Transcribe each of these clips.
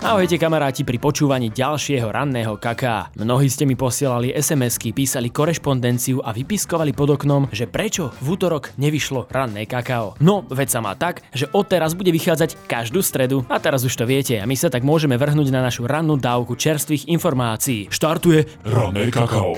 Ahojte kamaráti pri počúvaní ďalšieho ranného kaká. Mnohí ste mi posielali SMS-ky, písali korešpondenciu a vypiskovali pod oknom, že prečo v útorok nevyšlo ranné kakao. No, veď sa má tak, že odteraz bude vychádzať každú stredu. A teraz už to viete a my sa tak môžeme vrhnúť na našu rannú dávku čerstvých informácií. Štartuje Rané kakao.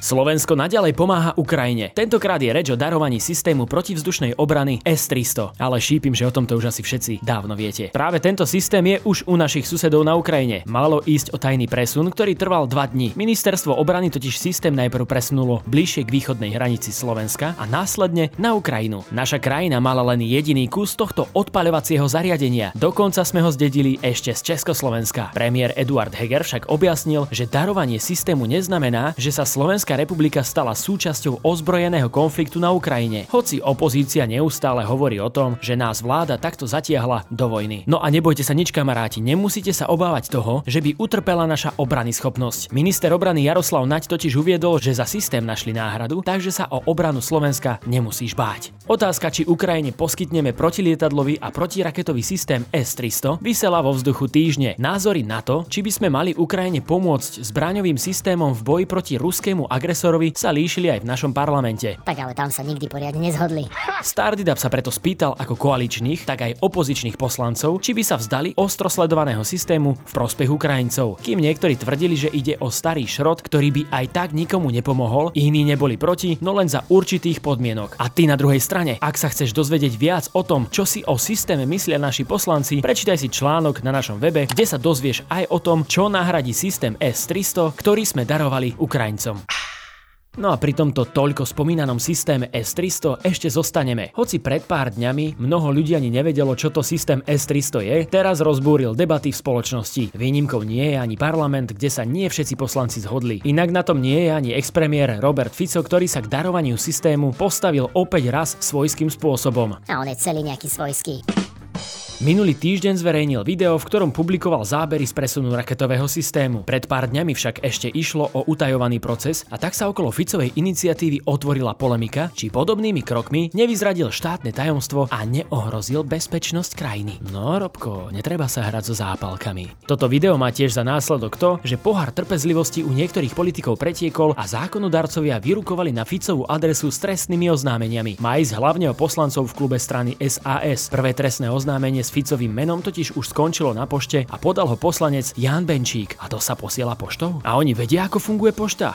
Slovensko naďalej pomáha Ukrajine. Tentokrát je reč o darovaní systému protivzdušnej obrany S-300, ale šípim, že o tomto už asi všetci dávno viete. Práve tento systém je už u našich susedov na Ukrajine. Malo ísť o tajný presun, ktorý trval 2 dní. Ministerstvo obrany totiž systém najprv presunulo bližšie k východnej hranici Slovenska a následne na Ukrajinu. Naša krajina mala len jediný kus tohto odpaľovacieho zariadenia. Dokonca sme ho zdedili ešte z Československa. Premiér Eduard Heger však objasnil, že darovanie systému neznamená, že sa Slovenska Slovenská republika stala súčasťou ozbrojeného konfliktu na Ukrajine, hoci opozícia neustále hovorí o tom, že nás vláda takto zatiahla do vojny. No a nebojte sa nič kamaráti, nemusíte sa obávať toho, že by utrpela naša obrany schopnosť. Minister obrany Jaroslav Naď totiž uviedol, že za systém našli náhradu, takže sa o obranu Slovenska nemusíš báť. Otázka, či Ukrajine poskytneme protilietadlový a protiraketový systém S-300, vysela vo vzduchu týždne. Názory na to, či by sme mali Ukrajine pomôcť zbraňovým systémom v boji proti ruskému agresorovi sa líšili aj v našom parlamente. Tak ale tam sa nikdy poriadne nezhodli. Stardidab sa preto spýtal ako koaličných, tak aj opozičných poslancov, či by sa vzdali ostro sledovaného systému v prospech Ukrajincov. Kým niektorí tvrdili, že ide o starý šrot, ktorý by aj tak nikomu nepomohol, iní neboli proti, no len za určitých podmienok. A ty na druhej strane, ak sa chceš dozvedieť viac o tom, čo si o systéme myslia naši poslanci, prečítaj si článok na našom webe, kde sa dozvieš aj o tom, čo nahradí systém S300, ktorý sme darovali Ukrajincom. No a pri tomto toľko spomínanom systéme S300 ešte zostaneme. Hoci pred pár dňami mnoho ľudí ani nevedelo, čo to systém S300 je, teraz rozbúril debaty v spoločnosti. Výnimkou nie je ani parlament, kde sa nie všetci poslanci zhodli. Inak na tom nie je ani expremiér Robert Fico, ktorý sa k darovaniu systému postavil opäť raz svojským spôsobom. A on je celý nejaký svojský. Minulý týždeň zverejnil video, v ktorom publikoval zábery z presunu raketového systému. Pred pár dňami však ešte išlo o utajovaný proces a tak sa okolo Ficovej iniciatívy otvorila polemika, či podobnými krokmi nevyzradil štátne tajomstvo a neohrozil bezpečnosť krajiny. No, Robko, netreba sa hrať so zápalkami. Toto video má tiež za následok to, že pohár trpezlivosti u niektorých politikov pretiekol a zákonodarcovia vyrukovali na Ficovú adresu s trestnými oznámeniami. Má ísť hlavne o poslancov v klube strany SAS. Prvé trestné oznámenie Ficovým menom totiž už skončilo na pošte a podal ho poslanec Jan Benčík. A to sa posiela poštou? A oni vedia, ako funguje pošta?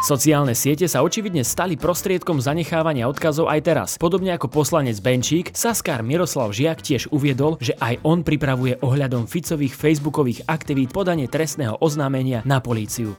Sociálne siete sa očividne stali prostriedkom zanechávania odkazov aj teraz. Podobne ako poslanec Benčík, Saskár Miroslav Žiak tiež uviedol, že aj on pripravuje ohľadom Ficových facebookových aktivít podanie trestného oznámenia na políciu.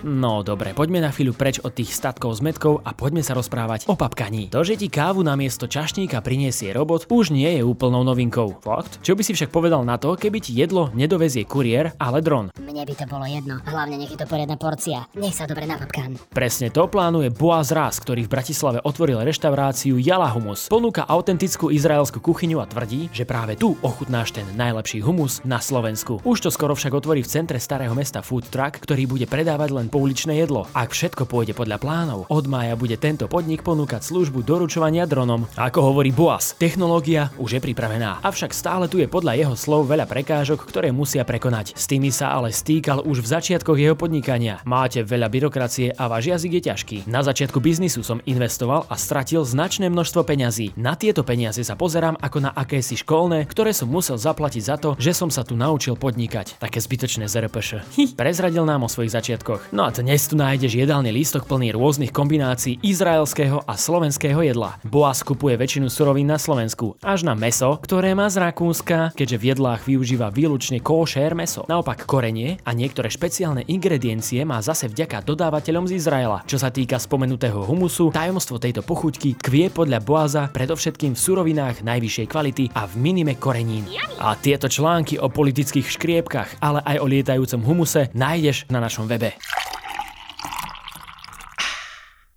No dobre, poďme na chvíľu preč od tých statkov s metkou a poďme sa rozprávať o papkaní. To, že ti kávu na miesto čašníka priniesie robot, už nie je úplnou novinkou. Fakt? Čo by si však povedal na to, keby ti jedlo nedovezie kuriér, ale dron? Mne by to bolo jedno, hlavne nech je to poriadna porcia. Nech sa dobre napapkám. Presne to plánuje Boaz Raz, ktorý v Bratislave otvoril reštauráciu Jala Humus. Ponúka autentickú izraelskú kuchyňu a tvrdí, že práve tu ochutnáš ten najlepší humus na Slovensku. Už to skoro však otvorí v centre starého mesta food truck, ktorý bude predávať len pouličné jedlo. Ak všetko pôjde podľa plánov, od mája bude tento podnik ponúkať službu doručovania dronom. Ako hovorí Boas, technológia už je pripravená, avšak stále tu je podľa jeho slov veľa prekážok, ktoré musia prekonať. S tými sa ale stýkal už v začiatkoch jeho podnikania. Máte veľa byrokracie a váš jazyk je ťažký. Na začiatku biznisu som investoval a stratil značné množstvo peňazí. Na tieto peniaze sa pozerám ako na akési školné, ktoré som musel zaplatiť za to, že som sa tu naučil podnikať. Také zbytočné ZRPŠ. Prezradil nám o svojich začiatkoch. No a dnes tu nájdeš jedálny lístok plný rôznych kombinácií izraelského a slovenského jedla. Boaz kupuje väčšinu surovín na Slovensku, až na meso, ktoré má z Rakúska, keďže v jedlách využíva výlučne košér meso. Naopak korenie a niektoré špeciálne ingrediencie má zase vďaka dodávateľom z Izraela. Čo sa týka spomenutého humusu, tajomstvo tejto pochuťky kvie podľa Boaza predovšetkým v surovinách najvyššej kvality a v minime korenín. A tieto články o politických škriepkach, ale aj o lietajúcom humuse nájdeš na našom webe.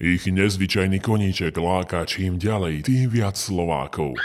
Ich nezvyčajný koníček láka čím ďalej, tým viac Slovákov.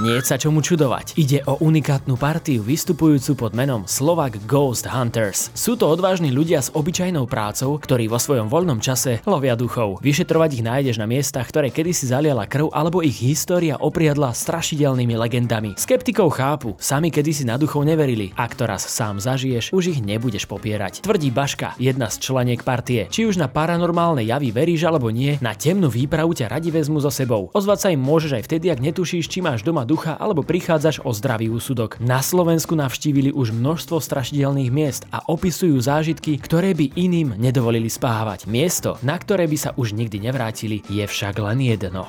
Nie sa čomu čudovať. Ide o unikátnu partiu vystupujúcu pod menom Slovak Ghost Hunters. Sú to odvážni ľudia s obyčajnou prácou, ktorí vo svojom voľnom čase lovia duchov. Vyšetrovať ich nájdeš na miestach, ktoré kedysi zaliala krv alebo ich história opriadla strašidelnými legendami. Skeptikov chápu, sami kedysi na duchov neverili. Ak to sám zažiješ, už ich nebudeš popierať. Tvrdí Baška, jedna z členiek partie. Či už na paranormálne javy veríš alebo nie, na temnú výpravu ťa radi vezmu so sebou. Ozvať sa im môžeš aj vtedy, ak netušíš, či máš doma ducha alebo prichádzaš o zdravý úsudok. Na Slovensku navštívili už množstvo strašidelných miest a opisujú zážitky, ktoré by iným nedovolili spávať. Miesto, na ktoré by sa už nikdy nevrátili, je však len jedno.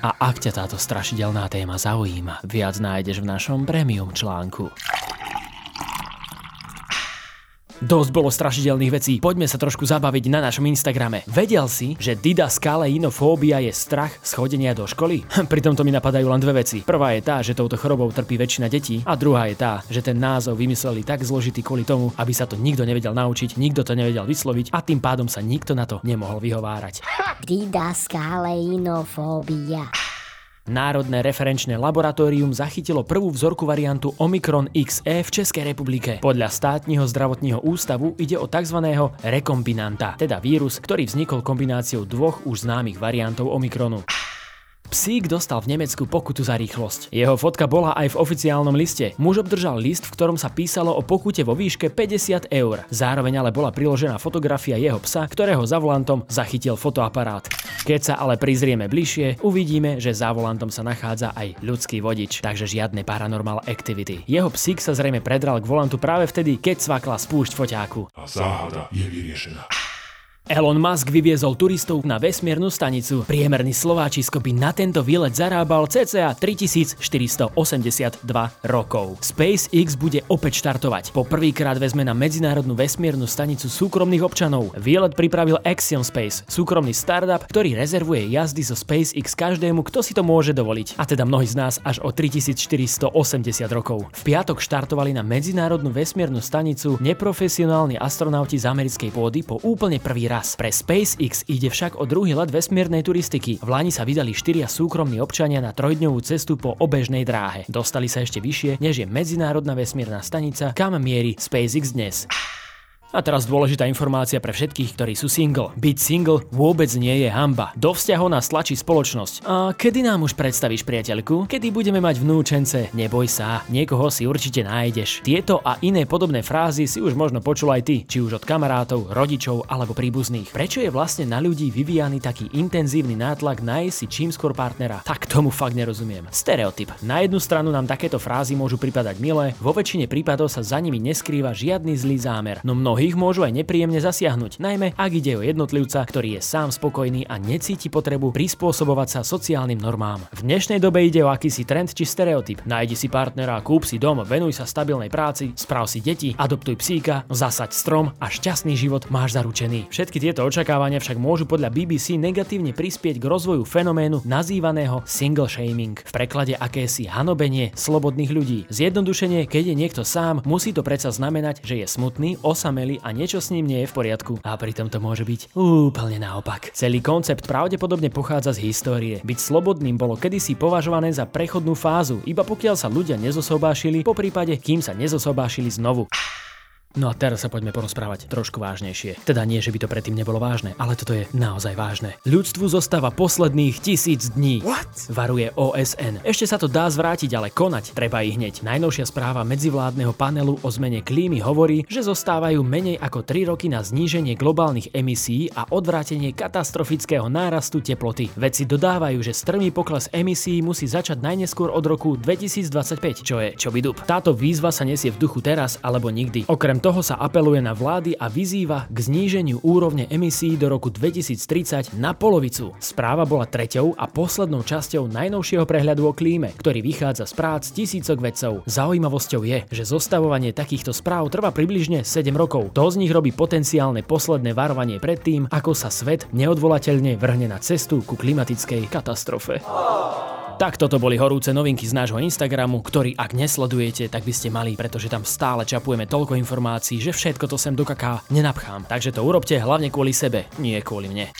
A ak ťa táto strašidelná téma zaujíma, viac nájdeš v našom premium článku. Dosť bolo strašidelných vecí, poďme sa trošku zabaviť na našom Instagrame. Vedel si, že didaskaleinofóbia je strach z chodenia do školy? Pri tomto mi napadajú len dve veci. Prvá je tá, že touto chorobou trpí väčšina detí a druhá je tá, že ten názov vymysleli tak zložitý kvôli tomu, aby sa to nikto nevedel naučiť, nikto to nevedel vysloviť a tým pádom sa nikto na to nemohol vyhovárať. Didaskaleinofóbia. Národné referenčné laboratórium zachytilo prvú vzorku variantu Omikron XE v Českej republike. Podľa státneho zdravotného ústavu ide o tzv. rekombinanta, teda vírus, ktorý vznikol kombináciou dvoch už známych variantov Omikronu. Psík dostal v Nemecku pokutu za rýchlosť. Jeho fotka bola aj v oficiálnom liste. Muž obdržal list, v ktorom sa písalo o pokute vo výške 50 eur. Zároveň ale bola priložená fotografia jeho psa, ktorého za volantom zachytil fotoaparát. Keď sa ale prizrieme bližšie, uvidíme, že za volantom sa nachádza aj ľudský vodič, takže žiadne paranormal activity. Jeho psík sa zrejme predral k volantu práve vtedy, keď svakla spúšť foťáku. A záhada je vyriešená. Elon Musk vyviezol turistov na vesmiernu stanicu. Priemerný Slováčisko by na tento výlet zarábal cca 3482 rokov. SpaceX bude opäť štartovať. Po prvýkrát vezme na medzinárodnú vesmiernu stanicu súkromných občanov. Výlet pripravil Axiom Space, súkromný startup, ktorý rezervuje jazdy zo SpaceX každému, kto si to môže dovoliť. A teda mnohí z nás až o 3480 rokov. V piatok štartovali na medzinárodnú vesmiernu stanicu neprofesionálni astronauti z americkej pôdy po úplne prvý raz. Pre SpaceX ide však o druhý let vesmírnej turistiky. V Lani sa vydali štyria súkromní občania na trojdňovú cestu po obežnej dráhe. Dostali sa ešte vyššie, než je medzinárodná vesmírna stanica, kam mierí SpaceX dnes. A teraz dôležitá informácia pre všetkých, ktorí sú single. Byť single vôbec nie je hamba. Do vzťahov nás tlačí spoločnosť. A kedy nám už predstavíš priateľku? Kedy budeme mať vnúčence? Neboj sa, niekoho si určite nájdeš. Tieto a iné podobné frázy si už možno počul aj ty, či už od kamarátov, rodičov alebo príbuzných. Prečo je vlastne na ľudí vyvíjaný taký intenzívny nátlak nájsť si čím skôr partnera? Tak tomu fakt nerozumiem. Stereotyp. Na jednu stranu nám takéto frázy môžu pripadať milé, vo väčšine prípadov sa za nimi neskrýva žiadny zlý zámer. No mnohí Mnohých môžu aj nepríjemne zasiahnuť, najmä ak ide o jednotlivca, ktorý je sám spokojný a necíti potrebu prispôsobovať sa sociálnym normám. V dnešnej dobe ide o akýsi trend či stereotyp. Nájdi si partnera, kúp si dom, venuj sa stabilnej práci, správ si deti, adoptuj psíka, zasaď strom a šťastný život máš zaručený. Všetky tieto očakávania však môžu podľa BBC negatívne prispieť k rozvoju fenoménu nazývaného single shaming. V preklade akési hanobenie slobodných ľudí. Zjednodušenie, keď je niekto sám, musí to predsa znamenať, že je smutný, osamelý zomreli a niečo s ním nie je v poriadku. A pritom to môže byť úplne naopak. Celý koncept pravdepodobne pochádza z histórie. Byť slobodným bolo kedysi považované za prechodnú fázu, iba pokiaľ sa ľudia nezosobášili, po prípade kým sa nezosobášili znovu. No a teraz sa poďme porozprávať trošku vážnejšie. Teda nie, že by to predtým nebolo vážne, ale toto je naozaj vážne. Ľudstvu zostáva posledných tisíc dní. What? Varuje OSN. Ešte sa to dá zvrátiť, ale konať treba ich hneď. Najnovšia správa medzivládneho panelu o zmene klímy hovorí, že zostávajú menej ako 3 roky na zníženie globálnych emisí a odvrátenie katastrofického nárastu teploty. Vedci dodávajú, že strmý pokles emisí musí začať najneskôr od roku 2025, čo je čo vydup. Táto výzva sa nesie v duchu teraz alebo nikdy. Okrem toho sa apeluje na vlády a vyzýva k zníženiu úrovne emisí do roku 2030 na polovicu. Správa bola treťou a poslednou časťou najnovšieho prehľadu o klíme, ktorý vychádza z prác tisícok vedcov. Zaujímavosťou je, že zostavovanie takýchto správ trvá približne 7 rokov. To z nich robí potenciálne posledné varovanie pred tým, ako sa svet neodvolateľne vrhne na cestu ku klimatickej katastrofe. Tak toto boli horúce novinky z nášho Instagramu, ktorý ak nesledujete, tak by ste mali, pretože tam stále čapujeme toľko informácií, že všetko to sem do kaká nenapchám. Takže to urobte hlavne kvôli sebe, nie kvôli mne.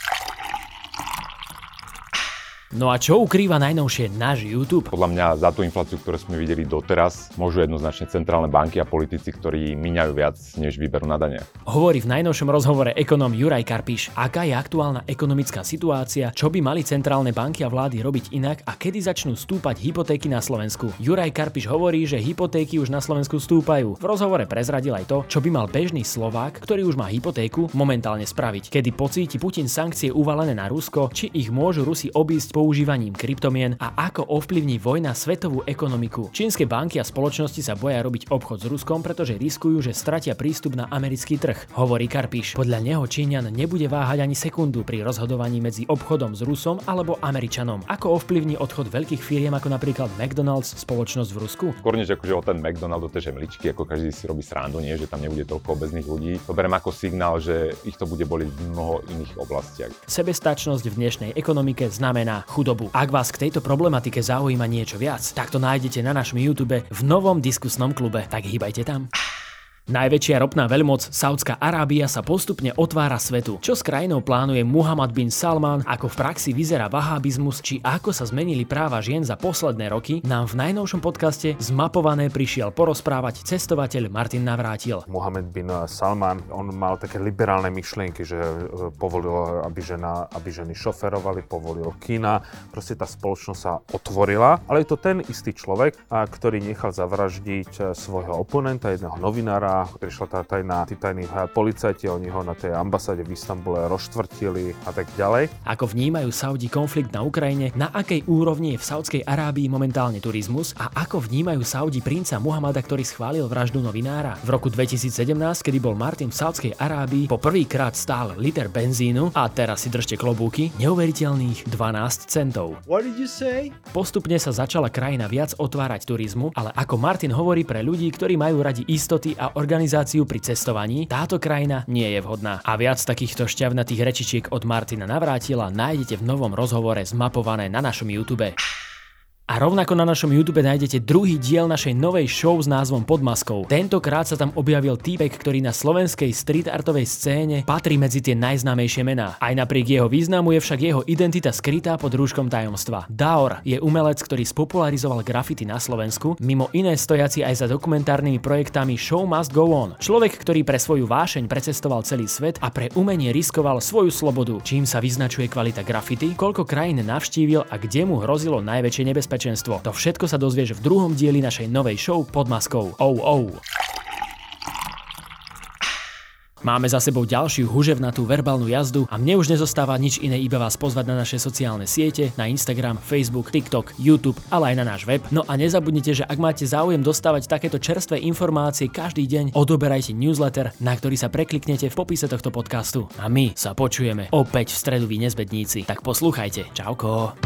No a čo ukrýva najnovšie náš YouTube? Podľa mňa za tú infláciu, ktorú sme videli doteraz, môžu jednoznačne centrálne banky a politici, ktorí míňajú viac, než vyberú na dane. Hovorí v najnovšom rozhovore ekonóm Juraj Karpiš, aká je aktuálna ekonomická situácia, čo by mali centrálne banky a vlády robiť inak a kedy začnú stúpať hypotéky na Slovensku. Juraj Karpiš hovorí, že hypotéky už na Slovensku stúpajú. V rozhovore prezradil aj to, čo by mal bežný Slovák, ktorý už má hypotéku, momentálne spraviť. Kedy pocíti Putin sankcie uvalené na Rusko, či ich môžu Rusi obísť používaním kryptomien a ako ovplyvní vojna svetovú ekonomiku. Čínske banky a spoločnosti sa boja robiť obchod s Ruskom, pretože riskujú, že stratia prístup na americký trh. Hovorí Karpiš. Podľa neho Číňan nebude váhať ani sekundu pri rozhodovaní medzi obchodom s Rusom alebo Američanom. Ako ovplyvní odchod veľkých firiem ako napríklad McDonald's spoločnosť v Rusku? Skôr než akože o ten McDonald, o tie žemličky, ako každý si robí srandu, nie, že tam nebude toľko obezných ľudí. To berem ako signál, že ich to bude boliť v mnoho iných oblastiach. Sebestačnosť v dnešnej ekonomike znamená chudobu. Ak vás k tejto problematike zaujíma niečo viac, tak to nájdete na našom YouTube v novom diskusnom klube. Tak hýbajte tam. Najväčšia ropná veľmoc Saudská Arábia sa postupne otvára svetu. Čo s krajinou plánuje Muhammad bin Salman, ako v praxi vyzerá vahábizmus, či ako sa zmenili práva žien za posledné roky, nám v najnovšom podcaste zmapované prišiel porozprávať cestovateľ Martin Navrátil. Mohamed bin Salman, on mal také liberálne myšlienky, že e, povolil, aby, žena, aby ženy šoferovali, povolil kina, proste tá spoločnosť sa otvorila, ale je to ten istý človek, ktorý nechal zavraždiť e, svojho oponenta, jedného novinára, prišla tá tajná, tí tajní policajti, oni ho na tej ambasáde v Istambule roštvrtili a tak ďalej. Ako vnímajú Saudi konflikt na Ukrajine, na akej úrovni je v Saudskej Arábii momentálne turizmus a ako vnímajú Saudi princa Muhammada, ktorý schválil vraždu novinára. V roku 2017, kedy bol Martin v Saudskej Arábii, po prvýkrát stál liter benzínu a teraz si držte klobúky, neuveriteľných 12 centov. What did you say? Postupne sa začala krajina viac otvárať turizmu, ale ako Martin hovorí pre ľudí, ktorí majú radi istoty a organizáciu pri cestovaní, táto krajina nie je vhodná. A viac takýchto šťavnatých rečičiek od Martina Navrátila nájdete v novom rozhovore zmapované na našom YouTube. A rovnako na našom YouTube nájdete druhý diel našej novej show s názvom Pod maskou. Tentokrát sa tam objavil týpek, ktorý na slovenskej street artovej scéne patrí medzi tie najznámejšie mená. Aj napriek jeho významu je však jeho identita skrytá pod rúškom tajomstva. Daor je umelec, ktorý spopularizoval grafity na Slovensku, mimo iné stojaci aj za dokumentárnymi projektami Show Must Go On. Človek, ktorý pre svoju vášeň precestoval celý svet a pre umenie riskoval svoju slobodu, čím sa vyznačuje kvalita grafity, koľko krajín navštívil a kde mu hrozilo najväčšie nebezpečenstvo nebezpečenstvo. To všetko sa dozvieš v druhom dieli našej novej show pod maskou. Oh. Máme za sebou ďalšiu huževnatú verbálnu jazdu a mne už nezostáva nič iné iba vás pozvať na naše sociálne siete, na Instagram, Facebook, TikTok, YouTube, ale aj na náš web. No a nezabudnite, že ak máte záujem dostávať takéto čerstvé informácie každý deň, odoberajte newsletter, na ktorý sa prekliknete v popise tohto podcastu. A my sa počujeme opäť v stredu vy nezbedníci. Tak poslúchajte. Čauko.